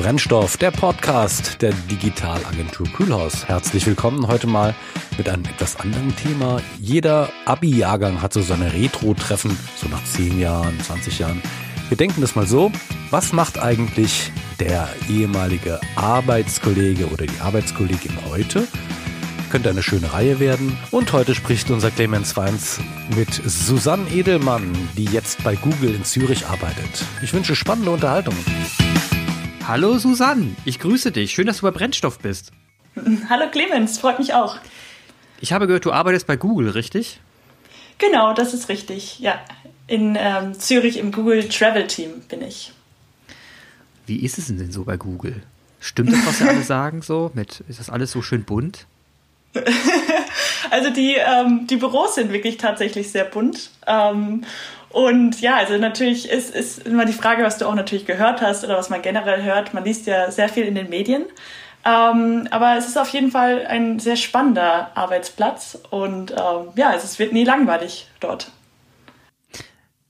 Brennstoff, der Podcast der Digitalagentur Kühlhaus. Herzlich willkommen heute mal mit einem etwas anderen Thema. Jeder Abi-Jahrgang hat so seine Retro-Treffen, so nach 10 Jahren, 20 Jahren. Wir denken das mal so, was macht eigentlich der ehemalige Arbeitskollege oder die Arbeitskollegin heute? Könnte eine schöne Reihe werden. Und heute spricht unser Clemens Weins mit Susanne Edelmann, die jetzt bei Google in Zürich arbeitet. Ich wünsche spannende Unterhaltung. Hallo Susanne, ich grüße dich. Schön, dass du bei Brennstoff bist. Hallo Clemens, freut mich auch. Ich habe gehört, du arbeitest bei Google, richtig? Genau, das ist richtig. Ja, in ähm, Zürich im Google Travel Team bin ich. Wie ist es denn so bei Google? Stimmt das, was sie alle sagen so? Mit, ist das alles so schön bunt? also die, ähm, die Büros sind wirklich tatsächlich sehr bunt. Ähm, und ja, also natürlich ist, ist immer die Frage, was du auch natürlich gehört hast oder was man generell hört. Man liest ja sehr viel in den Medien. Ähm, aber es ist auf jeden Fall ein sehr spannender Arbeitsplatz und ähm, ja, also es wird nie langweilig dort.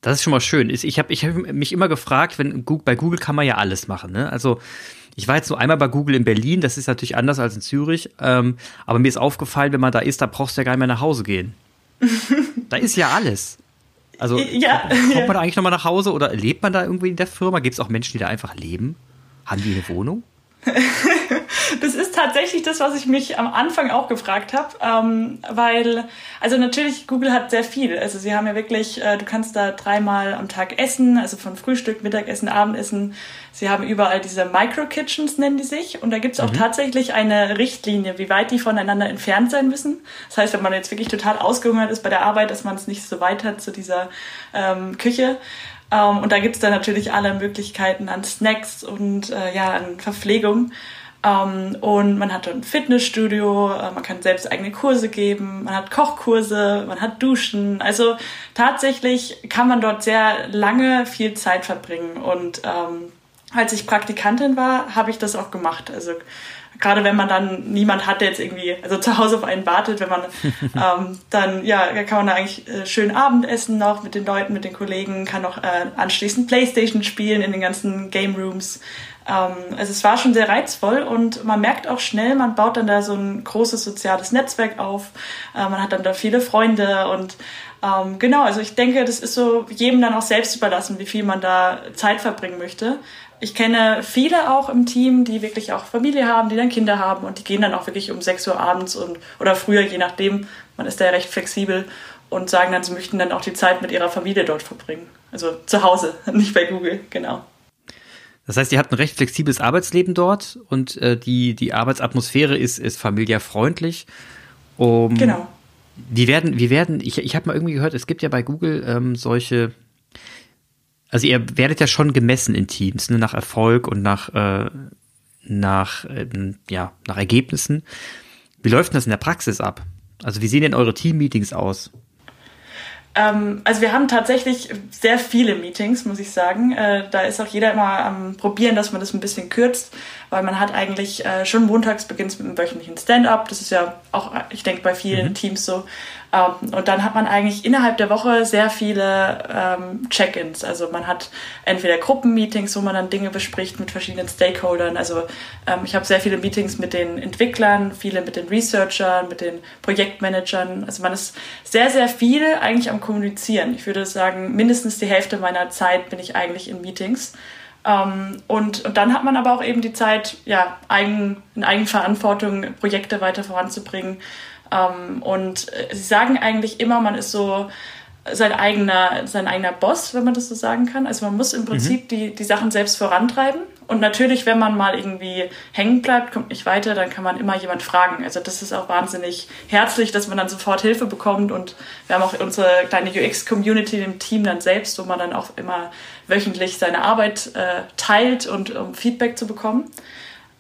Das ist schon mal schön. Ich habe ich hab mich immer gefragt, wenn bei Google kann man ja alles machen. Ne? Also ich war jetzt nur einmal bei Google in Berlin, das ist natürlich anders als in Zürich, ähm, aber mir ist aufgefallen, wenn man da ist, da brauchst du ja gar nicht mehr nach Hause gehen. da ist ja alles. Also ja, kommt man da eigentlich nochmal nach Hause oder lebt man da irgendwie in der Firma? Gibt es auch Menschen, die da einfach leben? Haben die eine Wohnung? das ist tatsächlich das, was ich mich am Anfang auch gefragt habe, ähm, weil, also natürlich, Google hat sehr viel. Also sie haben ja wirklich, äh, du kannst da dreimal am Tag essen, also von Frühstück, Mittagessen, Abendessen. Sie haben überall diese Micro-Kitchens, nennen die sich. Und da gibt es auch mhm. tatsächlich eine Richtlinie, wie weit die voneinander entfernt sein müssen. Das heißt, wenn man jetzt wirklich total ausgehungert ist bei der Arbeit, dass man es nicht so weit hat zu dieser ähm, Küche. Ähm, und da gibt's dann natürlich alle Möglichkeiten an Snacks und äh, ja, an Verpflegung. Ähm, und man hat ein Fitnessstudio, uh, man kann selbst eigene Kurse geben, man hat Kochkurse, man hat Duschen. Also tatsächlich kann man dort sehr lange viel Zeit verbringen. Und ähm, als ich Praktikantin war, habe ich das auch gemacht. Also gerade wenn man dann niemand hat, der jetzt irgendwie also zu Hause auf einen wartet, wenn man ähm, dann ja kann man da eigentlich äh, schön Abendessen noch mit den Leuten, mit den Kollegen, kann noch äh, anschließend Playstation spielen in den ganzen Game Rooms. Ähm, also es war schon sehr reizvoll und man merkt auch schnell, man baut dann da so ein großes soziales Netzwerk auf, äh, man hat dann da viele Freunde und ähm, genau, also ich denke, das ist so jedem dann auch selbst überlassen, wie viel man da Zeit verbringen möchte ich kenne viele auch im Team, die wirklich auch Familie haben, die dann Kinder haben und die gehen dann auch wirklich um 6 Uhr abends und, oder früher, je nachdem. Man ist da ja recht flexibel und sagen dann, sie möchten dann auch die Zeit mit ihrer Familie dort verbringen. Also zu Hause, nicht bei Google, genau. Das heißt, ihr habt ein recht flexibles Arbeitsleben dort und äh, die, die Arbeitsatmosphäre ist, ist familiärfreundlich. Um, genau. Die werden, wir werden, ich, ich habe mal irgendwie gehört, es gibt ja bei Google ähm, solche also ihr werdet ja schon gemessen in Teams, ne, nach Erfolg und nach, äh, nach, äh, ja, nach Ergebnissen. Wie läuft denn das in der Praxis ab? Also wie sehen denn eure Team-Meetings aus? Ähm, also wir haben tatsächlich sehr viele Meetings, muss ich sagen. Äh, da ist auch jeder immer am Probieren, dass man das ein bisschen kürzt, weil man hat eigentlich äh, schon montags beginnt mit einem wöchentlichen Stand-up. Das ist ja auch, ich denke, bei vielen mhm. Teams so. Ähm, und dann hat man eigentlich innerhalb der Woche sehr viele ähm, Check-ins. Also man hat entweder Gruppenmeetings, wo man dann Dinge bespricht mit verschiedenen Stakeholdern. Also ähm, ich habe sehr viele Meetings mit den Entwicklern, viele mit den Researchern, mit den Projektmanagern. Also man ist sehr, sehr viel eigentlich am Kommunizieren. Ich würde sagen, mindestens die Hälfte meiner Zeit bin ich eigentlich in Meetings. Um, und, und dann hat man aber auch eben die Zeit, ja, eigen, in Eigenverantwortung Projekte weiter voranzubringen. Ähm, und äh, sie sagen eigentlich immer, man ist so sein eigener, sein eigener Boss, wenn man das so sagen kann. Also man muss im Prinzip mhm. die, die Sachen selbst vorantreiben. Und natürlich, wenn man mal irgendwie hängen bleibt, kommt nicht weiter, dann kann man immer jemand fragen. Also das ist auch wahnsinnig herzlich, dass man dann sofort Hilfe bekommt. Und wir haben auch unsere kleine UX-Community im Team dann selbst, wo man dann auch immer wöchentlich seine Arbeit äh, teilt und um Feedback zu bekommen.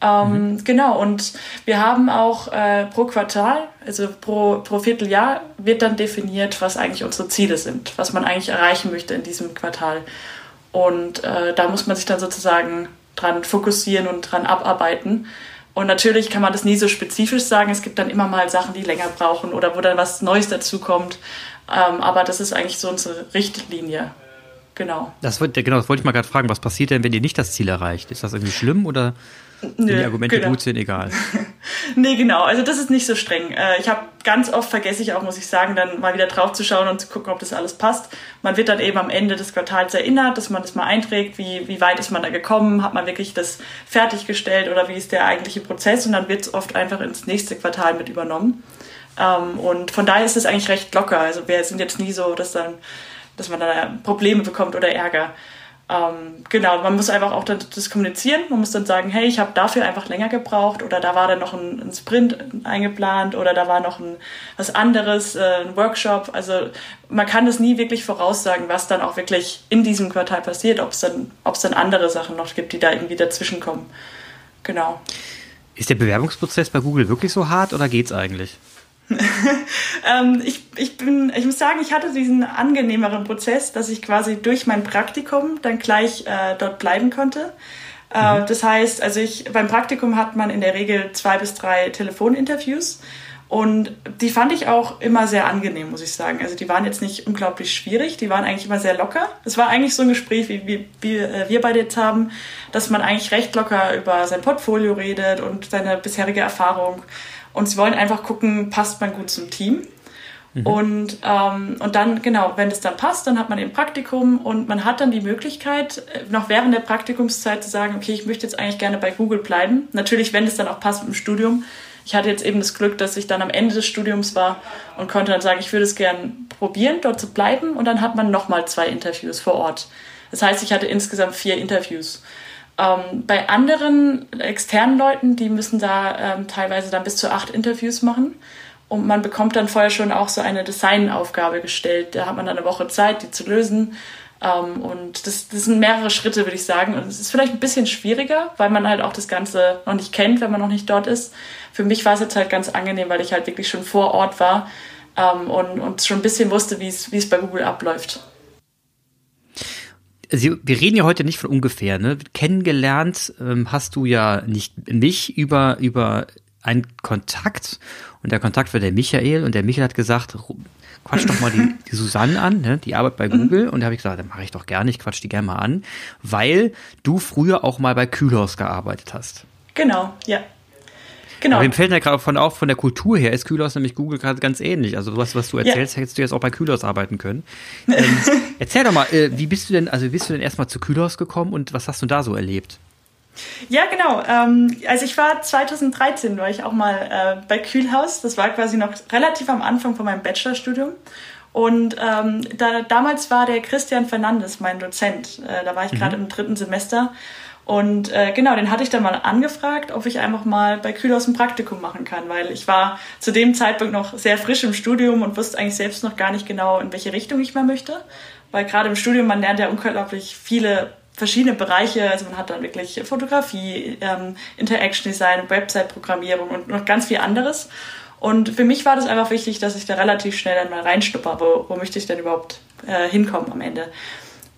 Ähm, mhm. Genau, und wir haben auch äh, pro Quartal, also pro, pro Vierteljahr, wird dann definiert, was eigentlich unsere Ziele sind, was man eigentlich erreichen möchte in diesem Quartal. Und äh, da muss man sich dann sozusagen dran fokussieren und dran abarbeiten. Und natürlich kann man das nie so spezifisch sagen. Es gibt dann immer mal Sachen, die länger brauchen oder wo dann was Neues dazukommt. Ähm, aber das ist eigentlich so unsere Richtlinie. Genau. Das, genau, das wollte ich mal gerade fragen. Was passiert denn, wenn ihr nicht das Ziel erreicht? Ist das irgendwie schlimm oder wenn die Argumente genau. gut sind, egal? nee, genau. Also das ist nicht so streng. Äh, ich habe ganz oft vergesse ich auch, muss ich sagen, dann mal wieder drauf zu schauen und zu gucken, ob das alles passt. Man wird dann eben am Ende des Quartals erinnert, dass man das mal einträgt, wie, wie weit ist man da gekommen, hat man wirklich das fertiggestellt oder wie ist der eigentliche Prozess und dann wird es oft einfach ins nächste Quartal mit übernommen. Ähm, und von daher ist es eigentlich recht locker. Also wir sind jetzt nie so, dass dann dass man da Probleme bekommt oder Ärger. Ähm, genau, man muss einfach auch das kommunizieren. Man muss dann sagen, hey, ich habe dafür einfach länger gebraucht oder da war dann noch ein, ein Sprint eingeplant oder da war noch ein, was anderes, äh, ein Workshop. Also man kann das nie wirklich voraussagen, was dann auch wirklich in diesem Quartal passiert, ob es dann, dann andere Sachen noch gibt, die da irgendwie dazwischen kommen. Genau. Ist der Bewerbungsprozess bei Google wirklich so hart oder geht's eigentlich? ähm, ich, ich, bin, ich muss sagen, ich hatte diesen angenehmeren Prozess, dass ich quasi durch mein Praktikum dann gleich äh, dort bleiben konnte. Äh, mhm. Das heißt, also ich, beim Praktikum hat man in der Regel zwei bis drei Telefoninterviews. Und die fand ich auch immer sehr angenehm, muss ich sagen. Also die waren jetzt nicht unglaublich schwierig, die waren eigentlich immer sehr locker. Es war eigentlich so ein Gespräch, wie, wie, wie äh, wir beide jetzt haben, dass man eigentlich recht locker über sein Portfolio redet und seine bisherige Erfahrung. Und sie wollen einfach gucken, passt man gut zum Team. Mhm. Und, ähm, und dann, genau, wenn es dann passt, dann hat man ein Praktikum und man hat dann die Möglichkeit, äh, noch während der Praktikumszeit zu sagen, okay, ich möchte jetzt eigentlich gerne bei Google bleiben. Natürlich, wenn es dann auch passt mit dem Studium. Ich hatte jetzt eben das Glück, dass ich dann am Ende des Studiums war und konnte dann sagen, ich würde es gerne probieren, dort zu bleiben. Und dann hat man nochmal zwei Interviews vor Ort. Das heißt, ich hatte insgesamt vier Interviews. Ähm, bei anderen externen Leuten, die müssen da ähm, teilweise dann bis zu acht Interviews machen. Und man bekommt dann vorher schon auch so eine Designaufgabe gestellt. Da hat man dann eine Woche Zeit, die zu lösen. Ähm, und das, das sind mehrere Schritte, würde ich sagen. Und es ist vielleicht ein bisschen schwieriger, weil man halt auch das Ganze noch nicht kennt, wenn man noch nicht dort ist. Für mich war es jetzt halt ganz angenehm, weil ich halt wirklich schon vor Ort war ähm, und, und schon ein bisschen wusste, wie es, wie es bei Google abläuft. Sie, wir reden ja heute nicht von ungefähr, ne? Kennengelernt ähm, hast du ja nicht mich über, über einen Kontakt und der Kontakt war der Michael und der Michael hat gesagt, quatsch doch mal die, die Susanne an, ne? die arbeitet bei Google mhm. und da habe ich gesagt, dann mache ich doch gerne, ich quatsch die gerne mal an, weil du früher auch mal bei Kühlhaus gearbeitet hast. Genau, ja. Genau. Aber mir fällt ja gerade von auf, von der Kultur her ist Kühlhaus nämlich Google gerade ganz ähnlich. Also was, was du erzählst, ja. hättest du jetzt auch bei Kühlhaus arbeiten können. Ähm, erzähl doch mal, äh, wie bist du denn, also wie bist du denn erstmal zu Kühlhaus gekommen und was hast du da so erlebt? Ja, genau. Ähm, also ich war 2013, war ich auch mal äh, bei Kühlhaus. Das war quasi noch relativ am Anfang von meinem Bachelorstudium. Und ähm, da, damals war der Christian Fernandes mein Dozent. Äh, da war ich gerade mhm. im dritten Semester. Und äh, genau, den hatte ich dann mal angefragt, ob ich einfach mal bei Kühlhaus ein Praktikum machen kann, weil ich war zu dem Zeitpunkt noch sehr frisch im Studium und wusste eigentlich selbst noch gar nicht genau, in welche Richtung ich mal möchte. Weil gerade im Studium, man lernt ja unglaublich viele verschiedene Bereiche. Also man hat dann wirklich Fotografie, ähm, Interaction Design, Website-Programmierung und noch ganz viel anderes. Und für mich war das einfach wichtig, dass ich da relativ schnell dann mal reinschnupper, wo, wo möchte ich denn überhaupt äh, hinkommen am Ende.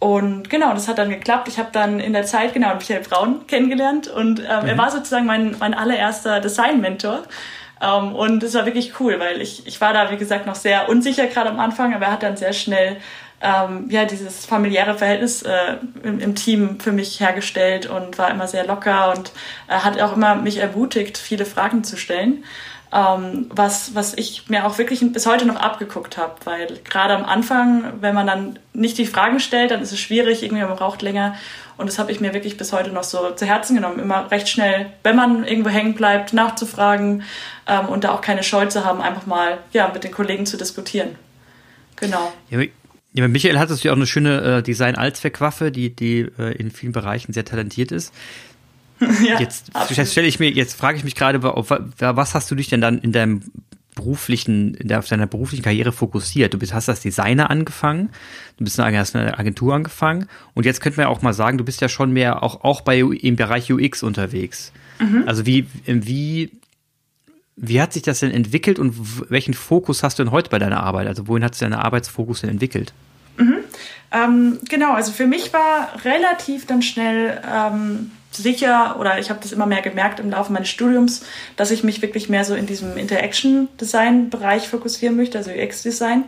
Und genau, das hat dann geklappt. Ich habe dann in der Zeit genau Michael Braun kennengelernt und ähm, mhm. er war sozusagen mein, mein allererster Design-Mentor. Ähm, und es war wirklich cool, weil ich, ich war da, wie gesagt, noch sehr unsicher gerade am Anfang, aber er hat dann sehr schnell ähm, ja, dieses familiäre Verhältnis äh, im, im, Team für mich hergestellt und war immer sehr locker und äh, hat auch immer mich ermutigt, viele Fragen zu stellen ähm, was, was ich mir auch wirklich bis heute noch abgeguckt habe, weil gerade am Anfang, wenn man dann nicht die Fragen stellt, dann ist es schwierig, irgendwie man braucht länger und das habe ich mir wirklich bis heute noch so zu Herzen genommen, immer recht schnell, wenn man irgendwo hängen bleibt, nachzufragen ähm, und da auch keine Scheu zu haben, einfach mal ja, mit den Kollegen zu diskutieren. Genau. Ja, ja, Michael hat ja auch eine schöne äh, Design-Allzweckwaffe, die, die äh, in vielen Bereichen sehr talentiert ist. Ja, jetzt stelle ich mir, jetzt frage ich mich gerade, was hast du dich denn dann in deinem beruflichen, auf deiner beruflichen Karriere fokussiert? Du bist, hast als Designer angefangen, du bist eine, hast eine Agentur angefangen und jetzt könnte man ja auch mal sagen, du bist ja schon mehr auch, auch bei, im Bereich UX unterwegs. Mhm. Also wie, wie, wie hat sich das denn entwickelt und welchen Fokus hast du denn heute bei deiner Arbeit? Also wohin hat sich dein Arbeitsfokus denn entwickelt? Mhm. Ähm, genau, also für mich war relativ dann schnell ähm, sicher oder ich habe das immer mehr gemerkt im Laufe meines Studiums, dass ich mich wirklich mehr so in diesem Interaction Design Bereich fokussieren möchte, also UX Design.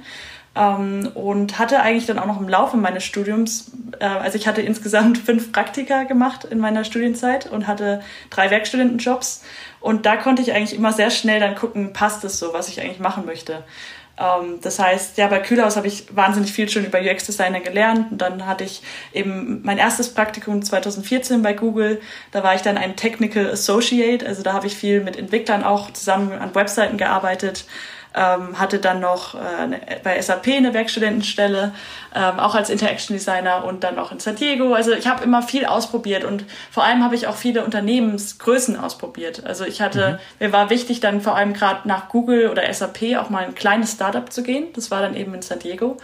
ähm, und hatte eigentlich dann auch noch im Laufe meines Studiums, äh, also ich hatte insgesamt fünf Praktika gemacht in meiner Studienzeit und hatte drei Werkstudentenjobs und da konnte ich eigentlich immer sehr schnell dann gucken, passt es so, was ich eigentlich machen möchte. Ähm, das heißt, ja, bei Kühlhaus habe ich wahnsinnig viel schon über UX-Designer gelernt. Und dann hatte ich eben mein erstes Praktikum 2014 bei Google. Da war ich dann ein Technical Associate. Also da habe ich viel mit Entwicklern auch zusammen an Webseiten gearbeitet ähm, hatte dann noch äh, bei SAP eine Werkstudentenstelle, ähm, auch als Interaction Designer und dann auch in San Diego. Also ich habe immer viel ausprobiert und vor allem habe ich auch viele Unternehmensgrößen ausprobiert. Also ich hatte, mhm. mir war wichtig dann vor allem gerade nach Google oder SAP auch mal ein kleines Startup zu gehen. Das war dann eben in San Diego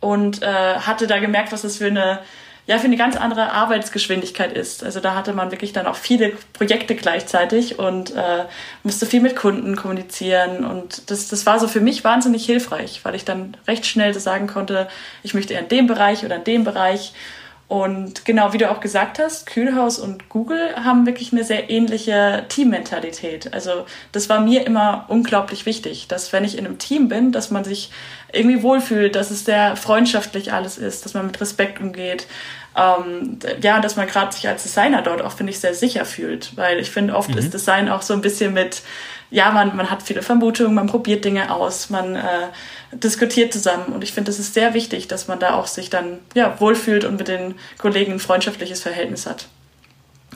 und äh, hatte da gemerkt, was das für eine ja für eine ganz andere Arbeitsgeschwindigkeit ist. Also da hatte man wirklich dann auch viele Projekte gleichzeitig und äh, musste viel mit Kunden kommunizieren und das, das war so für mich wahnsinnig hilfreich, weil ich dann recht schnell sagen konnte, ich möchte eher in dem Bereich oder in dem Bereich. Und genau, wie du auch gesagt hast, Kühlhaus und Google haben wirklich eine sehr ähnliche Teammentalität. Also das war mir immer unglaublich wichtig, dass wenn ich in einem Team bin, dass man sich irgendwie wohlfühlt, dass es sehr freundschaftlich alles ist, dass man mit Respekt umgeht, ähm, ja, dass man gerade sich als Designer dort auch, finde ich, sehr sicher fühlt. Weil ich finde, oft mhm. ist Design auch so ein bisschen mit, ja, man, man hat viele Vermutungen, man probiert Dinge aus, man äh, diskutiert zusammen. Und ich finde, es ist sehr wichtig, dass man da auch sich dann ja, wohlfühlt und mit den Kollegen ein freundschaftliches Verhältnis hat.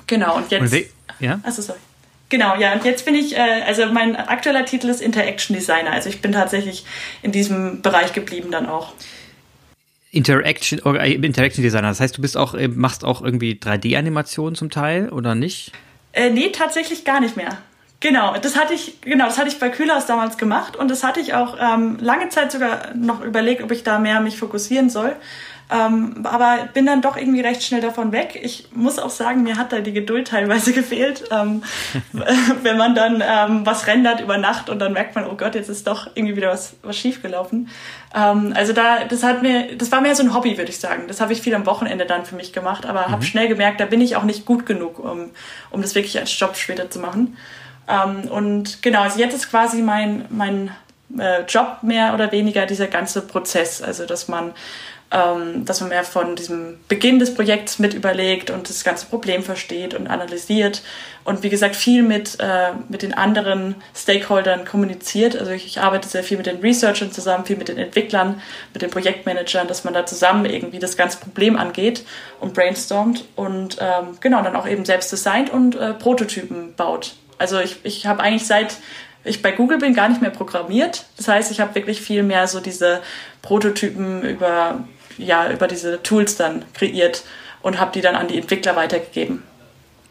Genau, und jetzt. Und ja? Also, sorry. Genau, ja, und jetzt bin ich, äh, also mein aktueller Titel ist Interaction Designer. Also ich bin tatsächlich in diesem Bereich geblieben dann auch. Interaction, äh, Interaction Designer. Das heißt, du bist auch, äh, machst auch irgendwie 3D-Animationen zum Teil oder nicht? Äh, nee, tatsächlich gar nicht mehr. Genau, das hatte ich, genau, das hatte ich bei Kühlhaus damals gemacht und das hatte ich auch ähm, lange Zeit sogar noch überlegt, ob ich da mehr mich fokussieren soll. Ähm, aber bin dann doch irgendwie recht schnell davon weg. Ich muss auch sagen, mir hat da die Geduld teilweise gefehlt, ähm, wenn man dann ähm, was rendert über Nacht und dann merkt man, oh Gott, jetzt ist doch irgendwie wieder was, was schiefgelaufen. Ähm, also da, das hat mir, das war mehr so ein Hobby, würde ich sagen. Das habe ich viel am Wochenende dann für mich gemacht, aber mhm. habe schnell gemerkt, da bin ich auch nicht gut genug, um, um das wirklich als Job später zu machen. Ähm, und genau, also jetzt ist quasi mein, mein äh, Job mehr oder weniger dieser ganze Prozess. Also, dass man ähm, dass man mehr von diesem Beginn des Projekts mit überlegt und das ganze Problem versteht und analysiert und wie gesagt viel mit, äh, mit den anderen Stakeholdern kommuniziert. Also ich, ich, arbeite sehr viel mit den Researchern zusammen, viel mit den Entwicklern, mit den Projektmanagern, dass man da zusammen irgendwie das ganze Problem angeht und brainstormt und ähm, genau dann auch eben selbst designt und äh, Prototypen baut. Also ich, ich habe eigentlich seit ich bei Google bin gar nicht mehr programmiert. Das heißt, ich habe wirklich viel mehr so diese Prototypen über ja, über diese Tools dann kreiert und habe die dann an die Entwickler weitergegeben.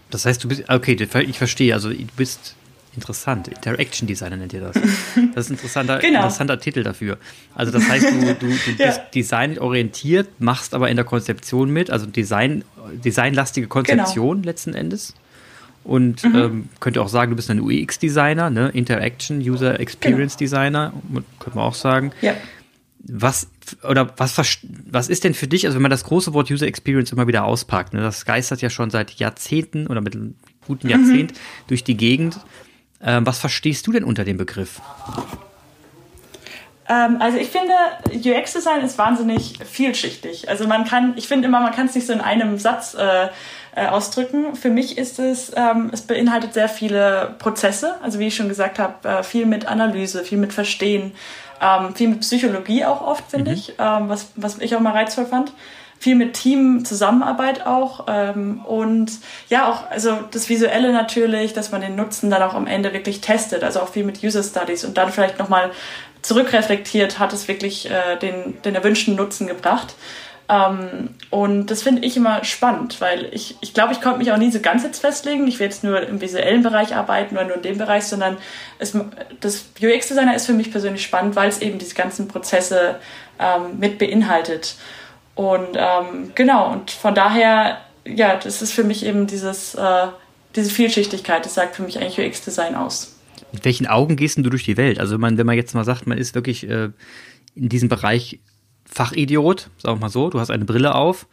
Das heißt, du bist, okay, ich verstehe, also du bist interessant, Interaction Designer nennt ihr das. Das ist ein interessanter, genau. interessanter Titel dafür. Also das heißt, du, du, du ja. bist designorientiert, machst aber in der Konzeption mit, also Design, designlastige Konzeption genau. letzten Endes. Und mhm. ähm, könnt ihr auch sagen, du bist ein UX-Designer, ne? Interaction, User Experience genau. Designer, könnte man auch sagen. Ja was oder was was ist denn für dich, also wenn man das große Wort User Experience immer wieder auspackt, ne, das geistert ja schon seit Jahrzehnten oder mit einem guten Jahrzehnt mhm. durch die Gegend. Ähm, was verstehst du denn unter dem Begriff? Ähm, also ich finde, UX-Design ist wahnsinnig vielschichtig. Also man kann, ich finde immer, man kann es nicht so in einem Satz äh, äh, ausdrücken. Für mich ist es, ähm, es beinhaltet sehr viele Prozesse. Also wie ich schon gesagt habe, äh, viel mit Analyse, viel mit Verstehen, ähm, viel mit Psychologie auch oft, finde mhm. ich, ähm, was, was ich auch mal reizvoll fand. Viel mit Teamzusammenarbeit auch ähm, und ja auch also das Visuelle natürlich, dass man den Nutzen dann auch am Ende wirklich testet, also auch viel mit User Studies und dann vielleicht nochmal zurückreflektiert, hat es wirklich äh, den, den erwünschten Nutzen gebracht. Ähm, und das finde ich immer spannend, weil ich, ich glaube, ich konnte mich auch nie so ganz jetzt festlegen. Ich will jetzt nur im visuellen Bereich arbeiten oder nur in dem Bereich, sondern es, das UX-Designer ist für mich persönlich spannend, weil es eben diese ganzen Prozesse ähm, mit beinhaltet. Und ähm, genau, und von daher, ja, das ist für mich eben dieses, äh, diese Vielschichtigkeit, das sagt für mich eigentlich UX-Design aus. Mit welchen Augen gehst du durch die Welt? Also wenn man, wenn man jetzt mal sagt, man ist wirklich äh, in diesem Bereich Fachidiot, sagen wir mal so, du hast eine Brille auf.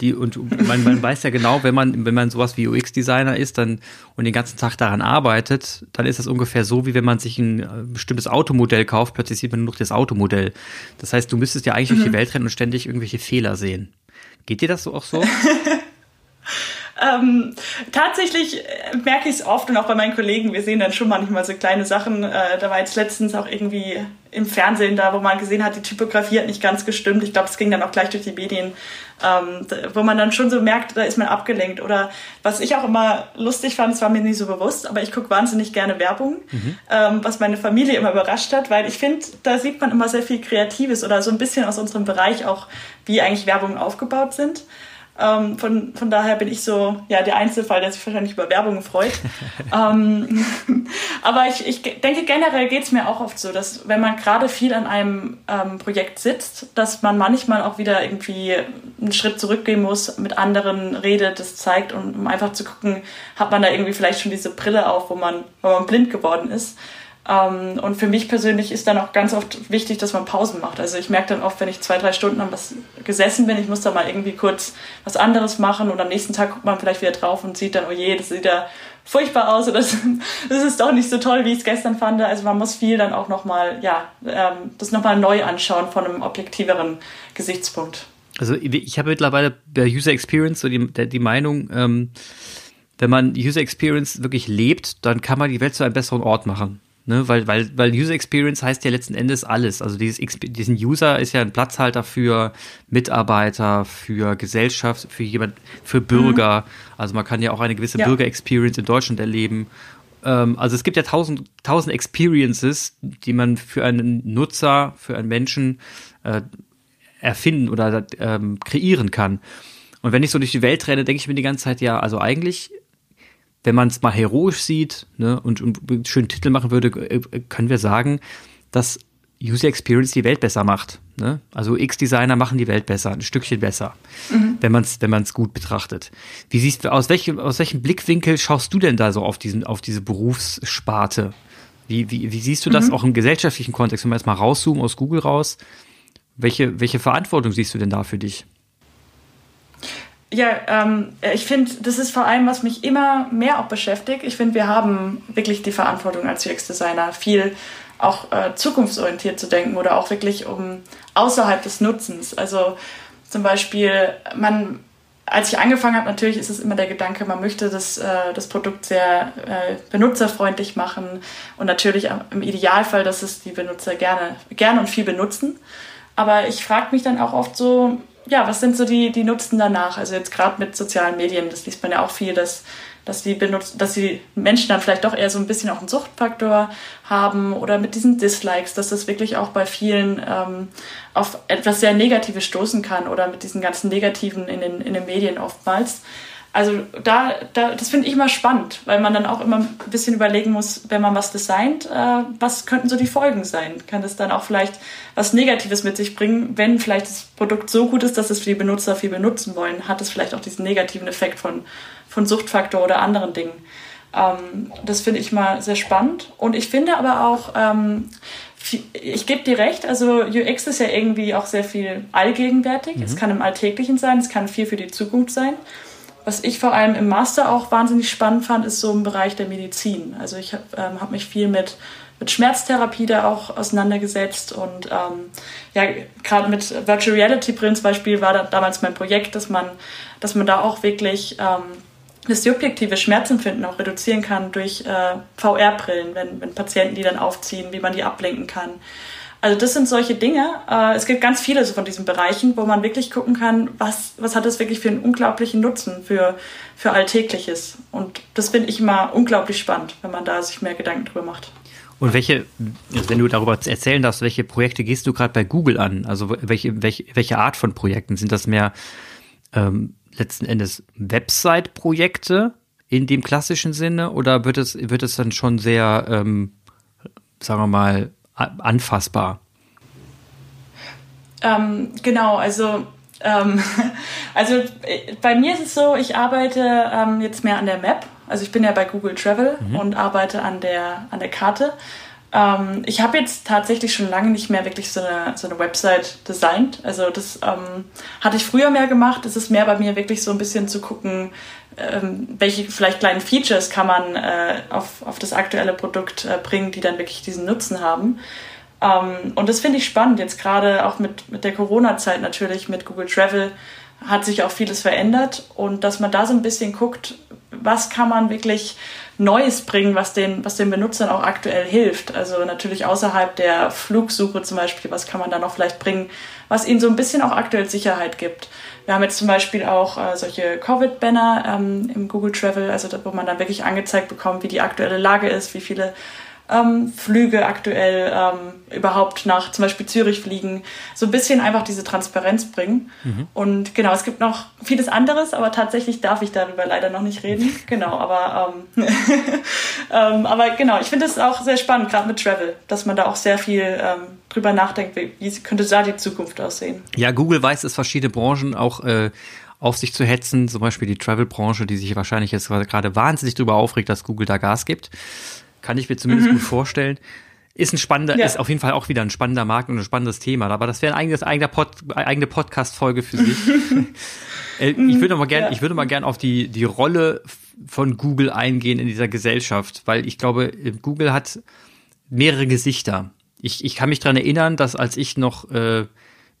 Die, und man, man weiß ja genau, wenn man, wenn man sowas wie UX-Designer ist dann, und den ganzen Tag daran arbeitet, dann ist das ungefähr so, wie wenn man sich ein äh, bestimmtes Automodell kauft, plötzlich sieht man nur noch das Automodell. Das heißt, du müsstest ja eigentlich mhm. durch die mhm. Welt rennen und ständig irgendwelche Fehler sehen. Geht dir das so auch so? Ähm, tatsächlich äh, merke ich es oft und auch bei meinen Kollegen, wir sehen dann schon manchmal so kleine Sachen. Äh, da war jetzt letztens auch irgendwie im Fernsehen da, wo man gesehen hat, die Typografie hat nicht ganz gestimmt. Ich glaube, es ging dann auch gleich durch die Medien, ähm, wo man dann schon so merkt, da ist man abgelenkt. Oder was ich auch immer lustig fand, es war mir nie so bewusst, aber ich gucke wahnsinnig gerne Werbung, mhm. ähm, was meine Familie immer überrascht hat, weil ich finde, da sieht man immer sehr viel Kreatives oder so ein bisschen aus unserem Bereich auch, wie eigentlich Werbungen aufgebaut sind. Ähm, von, von daher bin ich so ja, der Einzelfall, der sich wahrscheinlich über Werbung freut. ähm, aber ich, ich denke, generell geht es mir auch oft so, dass wenn man gerade viel an einem ähm, Projekt sitzt, dass man manchmal auch wieder irgendwie einen Schritt zurückgehen muss, mit anderen redet, das zeigt, und, um einfach zu gucken, hat man da irgendwie vielleicht schon diese Brille auf, wo man, wo man blind geworden ist. Ähm, und für mich persönlich ist dann auch ganz oft wichtig, dass man Pausen macht. Also ich merke dann oft, wenn ich zwei, drei Stunden an was gesessen bin, ich muss da mal irgendwie kurz was anderes machen und am nächsten Tag guckt man vielleicht wieder drauf und sieht dann, oh je, das sieht ja furchtbar aus oder das, das ist doch nicht so toll, wie ich es gestern fand. Also man muss viel dann auch nochmal, ja, ähm, das nochmal neu anschauen von einem objektiveren Gesichtspunkt. Also ich habe mittlerweile bei User Experience so die, die Meinung, ähm, wenn man User Experience wirklich lebt, dann kann man die Welt zu einem besseren Ort machen. Ne, weil, weil, weil User Experience heißt ja letzten Endes alles. Also dieses, diesen User ist ja ein Platzhalter für Mitarbeiter, für Gesellschaft, für jemand, für Bürger. Mhm. Also man kann ja auch eine gewisse ja. Bürger-Experience in Deutschland erleben. Ähm, also es gibt ja tausend, tausend Experiences, die man für einen Nutzer, für einen Menschen äh, erfinden oder ähm, kreieren kann. Und wenn ich so durch die Welt renne, denke ich mir die ganze Zeit, ja, also eigentlich wenn man es mal heroisch sieht ne, und, und einen schönen Titel machen würde, äh, können wir sagen, dass User Experience die Welt besser macht. Ne? Also X-Designer machen die Welt besser, ein Stückchen besser, mhm. wenn man es wenn man's gut betrachtet. Wie siehst du, aus welchem, aus welchem Blickwinkel schaust du denn da so auf, diesen, auf diese Berufssparte? Wie, wie, wie siehst du das mhm. auch im gesellschaftlichen Kontext, wenn wir jetzt mal rauszoomen aus Google raus? Welche, welche Verantwortung siehst du denn da für dich? Ja, ähm, ich finde, das ist vor allem, was mich immer mehr auch beschäftigt. Ich finde, wir haben wirklich die Verantwortung als UX-Designer, viel auch äh, zukunftsorientiert zu denken oder auch wirklich um außerhalb des Nutzens. Also zum Beispiel, man, als ich angefangen habe, natürlich ist es immer der Gedanke, man möchte das, äh, das Produkt sehr äh, benutzerfreundlich machen und natürlich im Idealfall, dass es die Benutzer gerne, gerne und viel benutzen. Aber ich frage mich dann auch oft so, ja, was sind so die, die Nutzen danach? Also jetzt gerade mit sozialen Medien, das liest man ja auch viel, dass, dass, die benutzt, dass die Menschen dann vielleicht doch eher so ein bisschen auch einen Suchtfaktor haben oder mit diesen Dislikes, dass das wirklich auch bei vielen ähm, auf etwas sehr Negatives stoßen kann oder mit diesen ganzen Negativen in den, in den Medien oftmals. Also da, da das finde ich immer spannend, weil man dann auch immer ein bisschen überlegen muss, wenn man was designt, äh, was könnten so die Folgen sein? Kann das dann auch vielleicht was Negatives mit sich bringen, wenn vielleicht das Produkt so gut ist, dass es für die Benutzer viel benutzen wollen? Hat es vielleicht auch diesen negativen Effekt von, von Suchtfaktor oder anderen Dingen? Ähm, das finde ich mal sehr spannend. Und ich finde aber auch, ähm, ich gebe dir recht, also UX ist ja irgendwie auch sehr viel allgegenwärtig. Mhm. Es kann im Alltäglichen sein, es kann viel für die Zukunft sein. Was ich vor allem im Master auch wahnsinnig spannend fand, ist so im Bereich der Medizin. Also ich habe ähm, hab mich viel mit, mit Schmerztherapie da auch auseinandergesetzt und ähm, ja, gerade mit Virtual Reality Brillen zum Beispiel war da damals mein Projekt, dass man, dass man da auch wirklich ähm, das subjektive Schmerzempfinden auch reduzieren kann durch äh, VR-Brillen, wenn, wenn Patienten die dann aufziehen, wie man die ablenken kann. Also das sind solche Dinge. Äh, es gibt ganz viele von diesen Bereichen, wo man wirklich gucken kann, was, was hat das wirklich für einen unglaublichen Nutzen für, für Alltägliches. Und das finde ich immer unglaublich spannend, wenn man da sich mehr Gedanken drüber macht. Und welche, also wenn du darüber erzählen darfst, welche Projekte gehst du gerade bei Google an? Also welche, welche, welche Art von Projekten? Sind das mehr ähm, letzten Endes Website-Projekte in dem klassischen Sinne oder wird es, wird es dann schon sehr, ähm, sagen wir mal, anfassbar? Ähm, genau, also ähm, also äh, bei mir ist es so, ich arbeite ähm, jetzt mehr an der Map. Also ich bin ja bei Google Travel mhm. und arbeite an der, an der Karte. Ähm, ich habe jetzt tatsächlich schon lange nicht mehr wirklich so eine, so eine Website designt. Also das ähm, hatte ich früher mehr gemacht. Es ist mehr bei mir wirklich so ein bisschen zu gucken, welche vielleicht kleinen Features kann man äh, auf, auf das aktuelle Produkt äh, bringen, die dann wirklich diesen Nutzen haben. Ähm, und das finde ich spannend, jetzt gerade auch mit, mit der Corona-Zeit natürlich, mit Google Travel hat sich auch vieles verändert und dass man da so ein bisschen guckt, was kann man wirklich Neues bringen, was den, was den Benutzern auch aktuell hilft. Also natürlich außerhalb der Flugsuche zum Beispiel, was kann man da noch vielleicht bringen, was ihnen so ein bisschen auch aktuell Sicherheit gibt. Wir haben jetzt zum Beispiel auch äh, solche Covid-Banner ähm, im Google Travel, also wo man dann wirklich angezeigt bekommt, wie die aktuelle Lage ist, wie viele ähm, Flüge aktuell ähm, überhaupt nach zum Beispiel Zürich fliegen, so ein bisschen einfach diese Transparenz bringen. Mhm. Und genau, es gibt noch vieles anderes, aber tatsächlich darf ich darüber leider noch nicht reden. Genau, aber, ähm, ähm, aber genau, ich finde es auch sehr spannend, gerade mit Travel, dass man da auch sehr viel ähm, drüber nachdenkt, wie, könnte da die Zukunft aussehen. Ja, Google weiß es, verschiedene Branchen auch äh, auf sich zu hetzen, zum Beispiel die Travel-Branche, die sich wahrscheinlich jetzt gerade wahnsinnig darüber aufregt, dass Google da Gas gibt. Kann ich mir zumindest mhm. gut vorstellen. Ist ein spannender, ja. ist auf jeden Fall auch wieder ein spannender Markt und ein spannendes Thema. Aber das wäre ein eigenes, eigener Pod, eigene Podcast-Folge für sich. Äh, ich würde mal gerne, ja. ich würde mal gerne auf die, die Rolle von Google eingehen in dieser Gesellschaft, weil ich glaube, Google hat mehrere Gesichter. Ich, ich kann mich dran erinnern, dass als ich noch äh,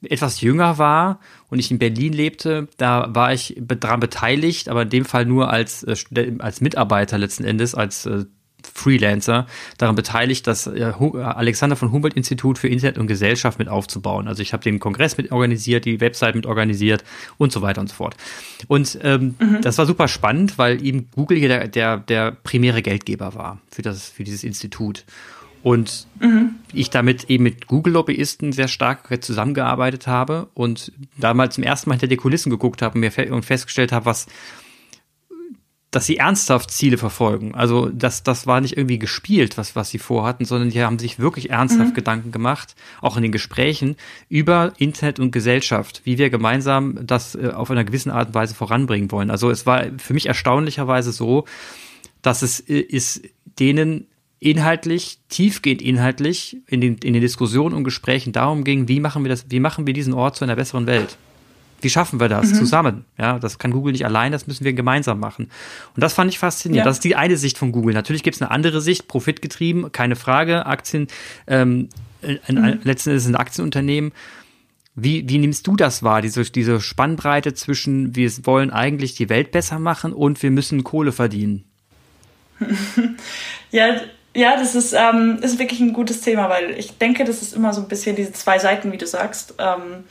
etwas jünger war und ich in Berlin lebte, da war ich daran beteiligt, aber in dem Fall nur als, äh, als Mitarbeiter letzten Endes, als äh, Freelancer daran beteiligt, das äh, Alexander von Humboldt Institut für Internet und Gesellschaft mit aufzubauen. Also ich habe den Kongress mit organisiert, die Website mit organisiert und so weiter und so fort. Und ähm, mhm. das war super spannend, weil eben Google hier der, der, der primäre Geldgeber war für, das, für dieses Institut. Und mhm. ich damit eben mit Google-Lobbyisten sehr stark zusammengearbeitet habe und damals zum ersten Mal hinter die Kulissen geguckt habe und mir fe und festgestellt habe, was dass sie ernsthaft Ziele verfolgen. Also das, das war nicht irgendwie gespielt, was, was sie vorhatten, sondern die haben sich wirklich ernsthaft mhm. Gedanken gemacht, auch in den Gesprächen, über Internet und Gesellschaft, wie wir gemeinsam das äh, auf einer gewissen Art und Weise voranbringen wollen. Also es war für mich erstaunlicherweise so, dass es äh, ist denen inhaltlich, tiefgehend inhaltlich in den, in den Diskussionen und Gesprächen darum ging, wie machen wir das, wie machen wir diesen Ort zu einer besseren Welt? Wie schaffen wir das mhm. zusammen? Ja, das kann Google nicht allein, das müssen wir gemeinsam machen. Und das fand ich faszinierend. Ja. Das ist die eine Sicht von Google. Natürlich gibt es eine andere Sicht, profitgetrieben, keine Frage, Aktien, ähm, mhm. letzten Endes sind Aktienunternehmen. Wie, wie nimmst du das wahr, diese, diese Spannbreite zwischen, wir wollen eigentlich die Welt besser machen und wir müssen Kohle verdienen? ja, ja, das ist, ähm, ist wirklich ein gutes Thema, weil ich denke, das ist immer so ein bisschen diese zwei Seiten, wie du sagst. Ähm,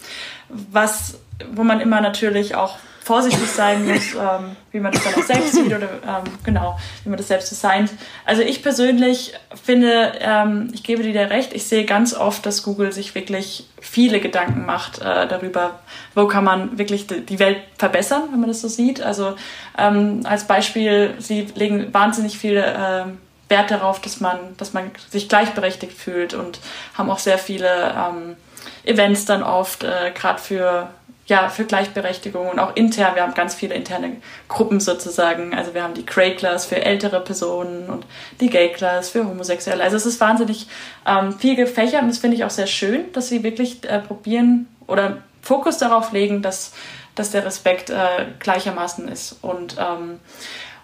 was wo man immer natürlich auch vorsichtig sein muss, ähm, wie man das dann auch selbst sieht oder ähm, genau, wie man das selbst designt. Also ich persönlich finde, ähm, ich gebe dir da recht, ich sehe ganz oft, dass Google sich wirklich viele Gedanken macht äh, darüber, wo kann man wirklich die Welt verbessern, wenn man das so sieht. Also ähm, als Beispiel, sie legen wahnsinnig viel äh, Wert darauf, dass man, dass man sich gleichberechtigt fühlt und haben auch sehr viele ähm, Events dann oft, äh, gerade für ja, für Gleichberechtigung und auch intern. Wir haben ganz viele interne Gruppen sozusagen. Also wir haben die Grey Class für ältere Personen und die Gay Class für Homosexuelle. Also es ist wahnsinnig ähm, viel gefächert und das finde ich auch sehr schön, dass sie wirklich äh, probieren oder Fokus darauf legen, dass, dass der Respekt äh, gleichermaßen ist. Und, ähm,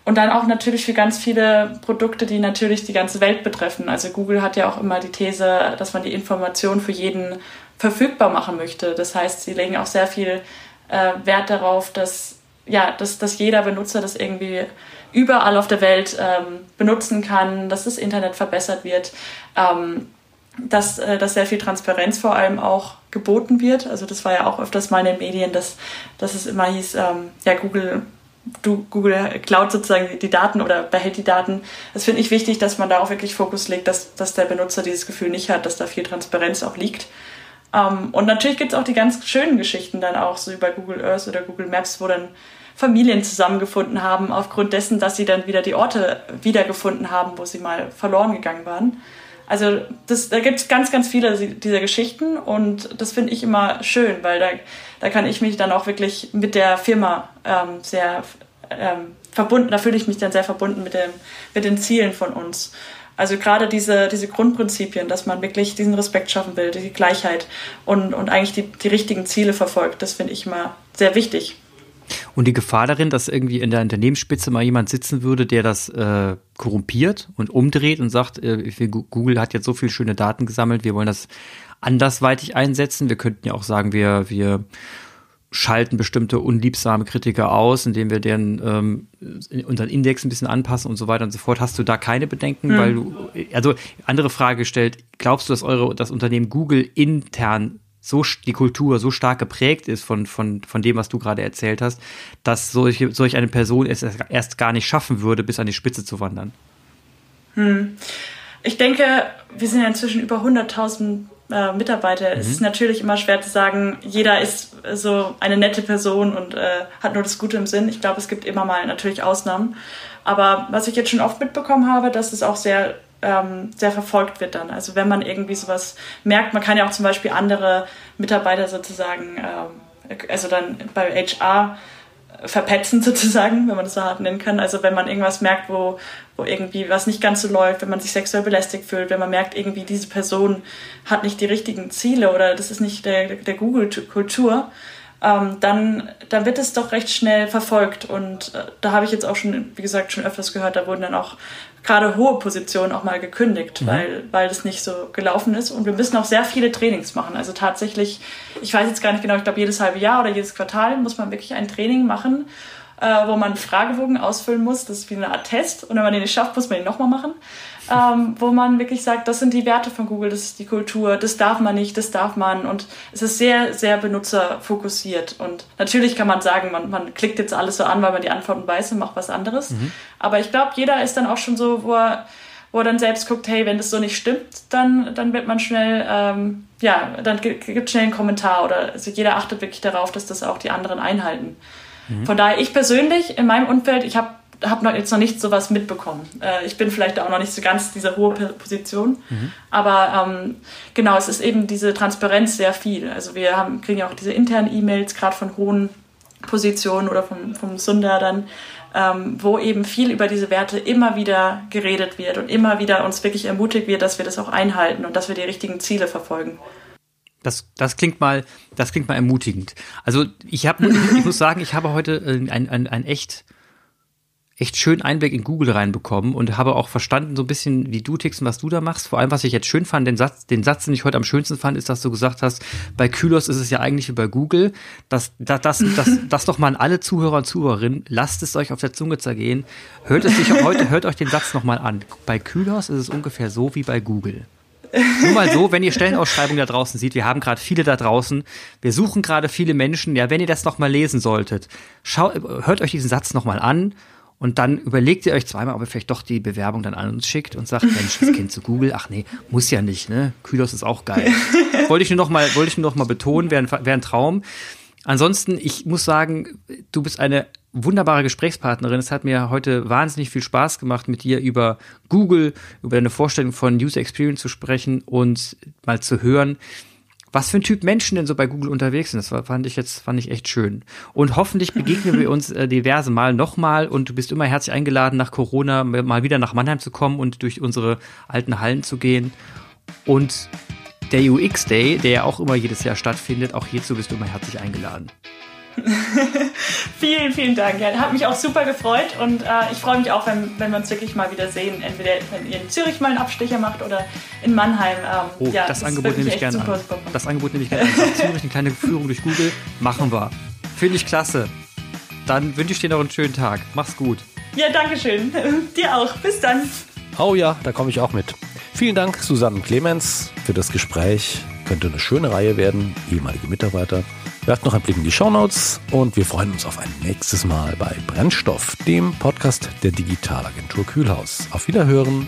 und dann auch natürlich für ganz viele Produkte, die natürlich die ganze Welt betreffen. Also Google hat ja auch immer die These, dass man die Information für jeden verfügbar machen möchte. Das heißt, sie legen auch sehr viel äh, Wert darauf, dass, ja, dass, dass jeder Benutzer das irgendwie überall auf der Welt ähm, benutzen kann, dass das Internet verbessert wird, ähm, dass, äh, dass sehr viel Transparenz vor allem auch geboten wird. Also das war ja auch öfters mal in den Medien, dass, dass es immer hieß, ähm, ja, Google du, Google klaut sozusagen die Daten oder behält die Daten. Das finde ich wichtig, dass man darauf wirklich Fokus legt, dass, dass der Benutzer dieses Gefühl nicht hat, dass da viel Transparenz auch liegt. Ähm, und natürlich gibt es auch die ganz schönen Geschichten dann auch, so über Google Earth oder Google Maps, wo dann Familien zusammengefunden haben, aufgrund dessen, dass sie dann wieder die Orte wiedergefunden haben, wo sie mal verloren gegangen waren. Also das, da gibt es ganz, ganz viele dieser Geschichten und das finde ich immer schön, weil da, da kann ich mich dann auch wirklich mit der Firma ähm, sehr ähm, verbunden, da fühle ich mich dann sehr verbunden mit, dem, mit den Zielen von uns. Also gerade diese, diese Grundprinzipien, dass man wirklich diesen Respekt schaffen will, die Gleichheit und, und eigentlich die, die richtigen Ziele verfolgt, das finde ich immer sehr wichtig. Und die Gefahr darin, dass irgendwie in der Unternehmensspitze mal jemand sitzen würde, der das äh, korrumpiert und umdreht und sagt, äh, Google hat jetzt so viele schöne Daten gesammelt, wir wollen das andersweitig einsetzen. Wir könnten ja auch sagen, wir, wir schalten bestimmte unliebsame Kritiker aus, indem wir deren ähm, unseren Index ein bisschen anpassen und so weiter und so fort. Hast du da keine Bedenken? Hm. Weil du, also andere Frage gestellt, glaubst du, dass eure, das Unternehmen Google intern so die Kultur so stark geprägt ist von, von, von dem, was du gerade erzählt hast, dass solche, solch eine Person es erst gar nicht schaffen würde, bis an die Spitze zu wandern? Hm. Ich denke, wir sind ja inzwischen über 100.000 äh, Mitarbeiter. Mhm. Es ist natürlich immer schwer zu sagen, jeder ist so eine nette Person und äh, hat nur das Gute im Sinn. Ich glaube, es gibt immer mal natürlich Ausnahmen. Aber was ich jetzt schon oft mitbekommen habe, dass es auch sehr ähm, sehr verfolgt wird dann. Also wenn man irgendwie sowas merkt, man kann ja auch zum Beispiel andere Mitarbeiter sozusagen, ähm, also dann bei HR verpetzen sozusagen, wenn man das so hart nennen kann. Also wenn man irgendwas merkt, wo, wo irgendwie was nicht ganz so läuft, wenn man sich sexuell belästigt fühlt, wenn man merkt, irgendwie diese Person hat nicht die richtigen Ziele oder das ist nicht der, der Google-Kultur, ähm, dann, dann wird es doch recht schnell verfolgt. Und äh, da habe ich jetzt auch schon, wie gesagt, schon öfters gehört, da wurden dann auch gerade hohe Positionen auch mal gekündigt, mhm. weil, weil das nicht so gelaufen ist. Und wir müssen auch sehr viele Trainings machen. Also tatsächlich, ich weiß jetzt gar nicht genau, ich glaube jedes halbe Jahr oder jedes Quartal muss man wirklich ein Training machen, äh, wo man einen Fragebogen ausfüllen muss. Das ist wie eine Art Test. Und wenn man den nicht schafft, muss man ihn nochmal machen ähm, wo man wirklich sagt, das sind die Werte von Google, das ist die Kultur, das darf man nicht, das darf man. Und es ist sehr, sehr benutzerfokussiert. Und natürlich kann man sagen, man, man klickt jetzt alles so an, weil man die Antworten weiß und macht was anderes. Mhm. Aber ich glaube, jeder ist dann auch schon so, wo er, wo er dann selbst guckt, hey, wenn das so nicht stimmt, dann, dann wird man schnell, ähm, ja, dann gibt es schnell einen Kommentar oder also jeder achtet wirklich darauf, dass das auch die anderen einhalten. Mhm. Von daher, ich persönlich in meinem Umfeld, ich habe habe noch, jetzt noch nicht sowas mitbekommen. Äh, ich bin vielleicht auch noch nicht so ganz diese hohe Position, mhm. aber ähm, genau, es ist eben diese Transparenz sehr viel. Also wir haben, kriegen ja auch diese internen E-Mails, gerade von hohen Positionen oder vom, vom Sunda dann, ähm, wo eben viel über diese Werte immer wieder geredet wird und immer wieder uns wirklich ermutigt wird, dass wir das auch einhalten und dass wir die richtigen Ziele verfolgen. Das, das klingt mal, das klingt mal ermutigend. Also ich habe, ich muss sagen, ich habe heute äh, ein, ein, ein echt echt schön Einblick in Google reinbekommen und habe auch verstanden, so ein bisschen, wie du tickst und was du da machst. Vor allem, was ich jetzt schön fand, den Satz, den Satz, den ich heute am schönsten fand, ist, dass du gesagt hast, bei Kylos ist es ja eigentlich wie bei Google. Das, das, das, das, das doch mal an alle Zuhörer und Zuhörerinnen, lasst es euch auf der Zunge zergehen. Hört es sich heute, hört euch den Satz nochmal an. Bei Kylos ist es ungefähr so wie bei Google. Nur mal so, wenn ihr Stellenausschreibungen da draußen seht, wir haben gerade viele da draußen, wir suchen gerade viele Menschen, ja, wenn ihr das noch mal lesen solltet, schaut, hört euch diesen Satz noch mal an und dann überlegt ihr euch zweimal, ob ihr vielleicht doch die Bewerbung dann an uns schickt und sagt, Mensch, das Kind zu Google. Ach nee, muss ja nicht, ne? Kylos ist auch geil. wollte ich nur noch mal, wollte ich nur noch mal betonen, wäre ein, wär ein Traum. Ansonsten, ich muss sagen, du bist eine wunderbare Gesprächspartnerin. Es hat mir heute wahnsinnig viel Spaß gemacht, mit dir über Google, über deine Vorstellung von User Experience zu sprechen und mal zu hören, was für ein Typ Menschen denn so bei Google unterwegs sind. Das fand ich jetzt, fand ich echt schön. Und hoffentlich begegnen wir uns äh, diverse Mal nochmal und du bist immer herzlich eingeladen, nach Corona mal wieder nach Mannheim zu kommen und durch unsere alten Hallen zu gehen. Und der UX Day, der ja auch immer jedes Jahr stattfindet, auch hierzu bist du immer herzlich eingeladen. vielen, vielen Dank. Ja, hat mich auch super gefreut und äh, ich freue mich auch, wenn, wenn wir uns wirklich mal wieder sehen. Entweder wenn ihr in Zürich mal einen Abstecher macht oder in Mannheim. Ähm, oh, ja, das, das Angebot nehme ich gerne an. Das Angebot nehme ich gerne an. Zürich, eine kleine Führung durch Google, machen wir. Finde ich klasse. Dann wünsche ich dir noch einen schönen Tag. Mach's gut. Ja, danke schön. dir auch. Bis dann. Oh ja, da komme ich auch mit. Vielen Dank, Susanne Clemens, für das Gespräch. Könnte eine schöne Reihe werden, ehemalige Mitarbeiter. Werft noch einen Blick in die Shownotes und wir freuen uns auf ein nächstes Mal bei Brennstoff, dem Podcast der Digitalagentur Kühlhaus. Auf Wiederhören.